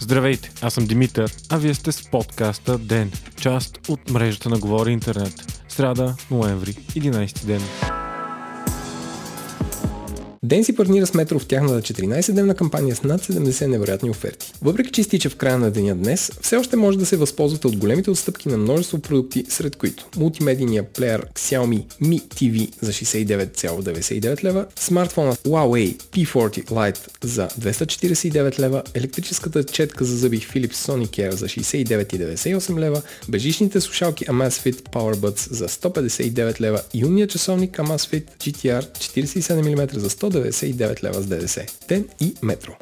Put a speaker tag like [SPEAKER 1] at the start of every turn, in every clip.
[SPEAKER 1] Здравейте, аз съм Димитър, а вие сте с подкаста ДЕН, част от мрежата на Говори Интернет. Сряда, ноември, 11 ден.
[SPEAKER 2] Ден си партнира с Метро в тяхната 14-дневна кампания с над 70 невероятни оферти. Въпреки че изтича в края на деня днес, все още може да се възползвате от големите отстъпки на множество продукти, сред които мултимедийния плеер Xiaomi Mi TV за 69,99 лева, смартфона Huawei P40 Lite за 249 лева, електрическата четка за зъби Philips Sonicare за 69,98 лева, бежичните слушалки Amazfit PowerBuds за 159 лева и умния часовник Amazfit GTR 47 мм за 100 199 лева с ДДС. Тен и метро.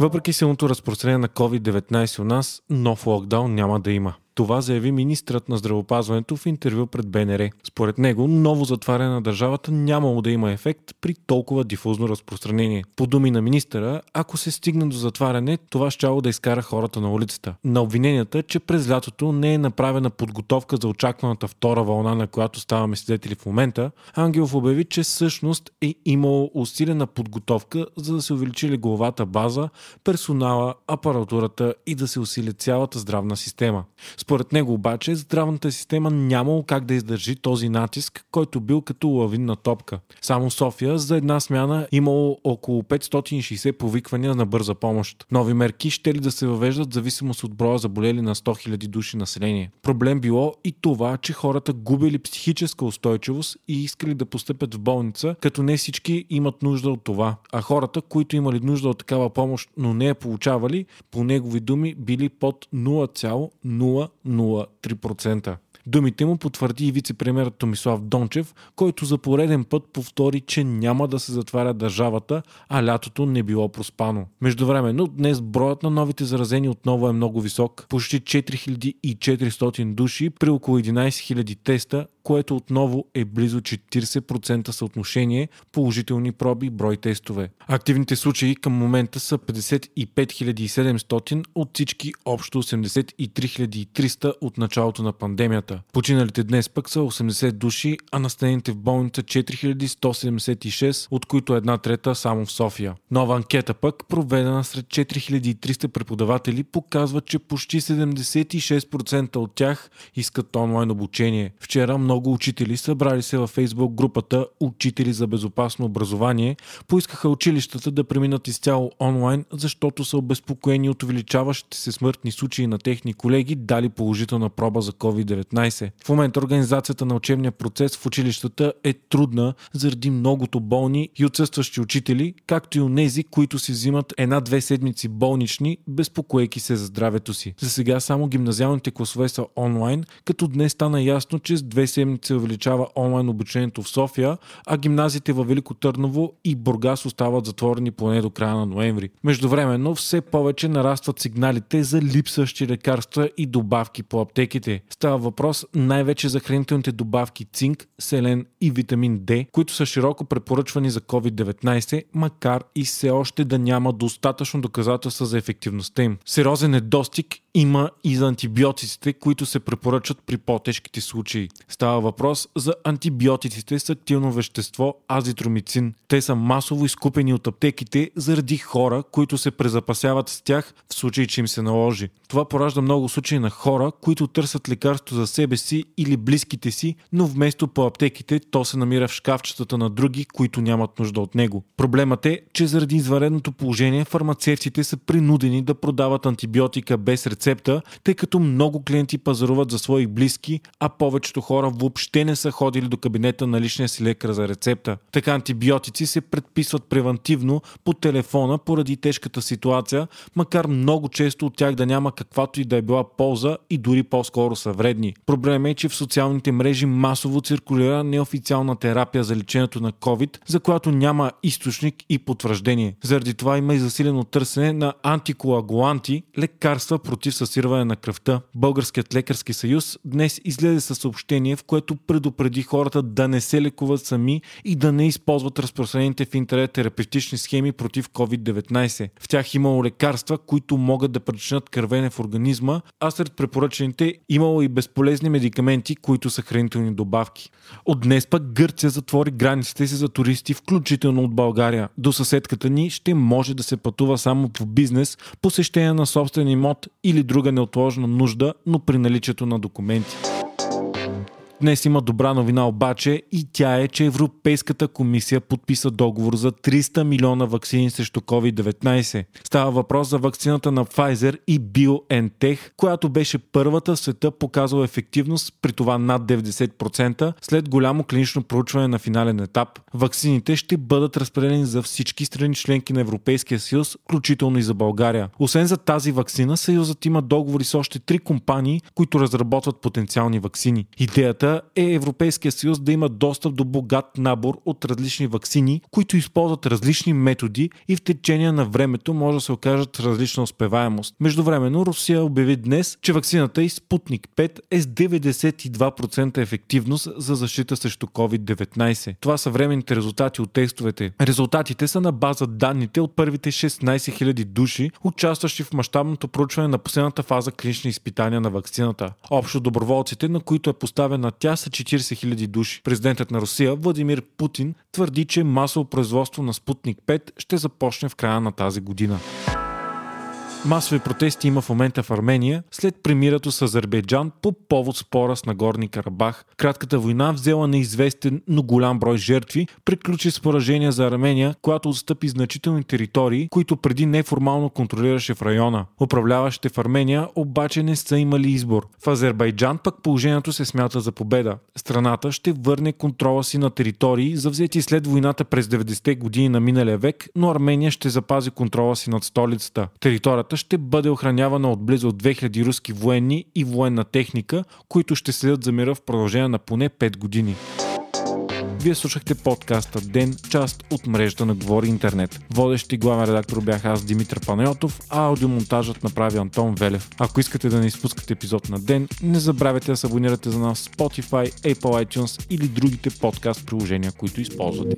[SPEAKER 1] Въпреки силното разпространение на COVID-19 у нас, нов локдаун няма да има. Това заяви министрът на здравопазването в интервю пред БНР. Според него, ново затваряне на държавата нямало да има ефект при толкова дифузно разпространение. По думи на министъра, ако се стигне до затваряне, това щяло да изкара хората на улицата. На обвиненията, че през лятото не е направена подготовка за очакваната втора вълна, на която ставаме свидетели в момента, Ангелов обяви, че всъщност е имало усилена подготовка, за да се увеличи легловата база, персонала, апаратурата и да се усили цялата здравна система. Според него обаче здравната система нямало как да издържи този натиск, който бил като лавинна топка. Само София за една смяна имало около 560 повиквания на бърза помощ. Нови мерки ще ли да се въвеждат в зависимост от броя заболели на 100 000 души население. Проблем било и това, че хората губили психическа устойчивост и искали да постъпят в болница, като не всички имат нужда от това. А хората, които имали нужда от такава помощ, но не я получавали, по негови думи били под 0,0 0,03%. Думите му потвърди и вице-премьерът Томислав Дончев, който за пореден път повтори, че няма да се затваря държавата, а лятото не било проспано. Междувременно, днес броят на новите заразени отново е много висок. Почти 4400 души при около 11 000 теста което отново е близо 40% съотношение положителни проби брой тестове. Активните случаи към момента са 55 700 от всички общо 83 300 от началото на пандемията. Починалите днес пък са 80 души, а настанените в болница 4176, от които една трета само в София. Нова анкета пък, проведена сред 4300 преподаватели, показва, че почти 76% от тях искат онлайн обучение. Вчера много учители, събрали се във фейсбук групата Учители за безопасно образование, поискаха училищата да преминат изцяло онлайн, защото са обезпокоени от увеличаващите се смъртни случаи на техни колеги, дали положителна проба за COVID-19. В момента организацията на учебния процес в училищата е трудна заради многото болни и отсъстващи учители, както и онези, които си взимат една-две седмици болнични, безпокоейки се за здравето си. За сега само гимназиалните класове са онлайн, като днес стана ясно, че с две седмици увеличава онлайн обучението в София, а гимназиите във Велико Търново и Бургас остават затворени поне до края на ноември. Междувременно все повече нарастват сигналите за липсващи лекарства и добавки по аптеките. Става въпрос най-вече за хранителните добавки цинк, селен и витамин D, които са широко препоръчвани за COVID-19, макар и все още да няма достатъчно доказателства за ефективността им. Сериозен недостиг има и за антибиотиците, които се препоръчат при по-тежките случаи. Става въпрос за антибиотиците с активно вещество азитромицин. Те са масово изкупени от аптеките заради хора, които се презапасяват с тях в случай, че им се наложи. Това поражда много случаи на хора, които търсят лекарство за себе си или близките си, но вместо по аптеките то се намира в шкафчетата на други, които нямат нужда от него. Проблемът е, че заради извънредното положение фармацевтите са принудени да продават антибиотика без рецепта, тъй като много клиенти пазаруват за свои близки, а повечето хора въобще не са ходили до кабинета на личния си лекар за рецепта. Така антибиотици се предписват превентивно по телефона поради тежката ситуация, макар много често от тях да няма каквато и да е била полза и дори по-скоро са вредни. Проблемът е, че в социалните мрежи масово циркулира неофициална терапия за лечението на COVID, за която няма източник и потвърждение. Заради това има и засилено търсене на антикоагуланти, лекарства против съсирване на кръвта. Българският лекарски съюз днес излезе със съобщение, в което предупреди хората да не се лекуват сами и да не използват разпространените в интернет терапевтични схеми против COVID-19. В тях имало лекарства, които могат да причинят кървене в организма, а сред препоръчените имало и безполезни полезни медикаменти, които са хранителни добавки. От днес пък Гърция затвори границите си за туристи, включително от България. До съседката ни ще може да се пътува само по бизнес, посещение на собствен имот или друга неотложна нужда, но при наличието на документи. Днес има добра новина обаче и тя е, че Европейската комисия подписа договор за 300 милиона вакцини срещу COVID-19. Става въпрос за вакцината на Pfizer и BioNTech, която беше първата в света показала ефективност, при това над 90% след голямо клинично проучване на финален етап. Вакцините ще бъдат разпределени за всички страни членки на Европейския съюз, включително и за България. Освен за тази вакцина, Съюзът има договори с още три компании, които разработват потенциални вакцини. Идеята е Европейския съюз да има достъп до богат набор от различни вакцини, които използват различни методи и в течение на времето може да се окажат различна успеваемост. Междувременно Русия обяви днес, че вакцината и Спутник 5 е с 92% ефективност за защита срещу COVID-19. Това са временните резултати от тестовете. Резултатите са на база данните от първите 16 000 души, участващи в мащабното проучване на последната фаза клинични изпитания на вакцината. Общо доброволците, на които е поставена тя са 40 000 души. Президентът на Русия Владимир Путин твърди, че масово производство на Спутник 5 ще започне в края на тази година. Масови протести има в момента в Армения след премирато с Азербайджан по повод спора с Нагорни Карабах. Кратката война взела неизвестен, но голям брой жертви, приключи с поражение за Армения, която отстъпи значителни територии, които преди неформално контролираше в района. Управляващите в Армения обаче не са имали избор. В Азербайджан пък положението се смята за победа. Страната ще върне контрола си на територии, завзети след войната през 90-те години на миналия век, но Армения ще запази контрола си над столицата. Територията Територията ще бъде охранявана от близо 2000 руски военни и военна техника, които ще следят за мира в продължение на поне 5 години. Вие слушахте подкаста Ден, част от мрежата на Говори Интернет. Водещи главен редактор бях аз Димитър Панайотов, а аудиомонтажът направи Антон Велев. Ако искате да не изпускате епизод на Ден, не забравяйте да се абонирате за нас в Spotify, Apple iTunes или другите подкаст приложения, които използвате.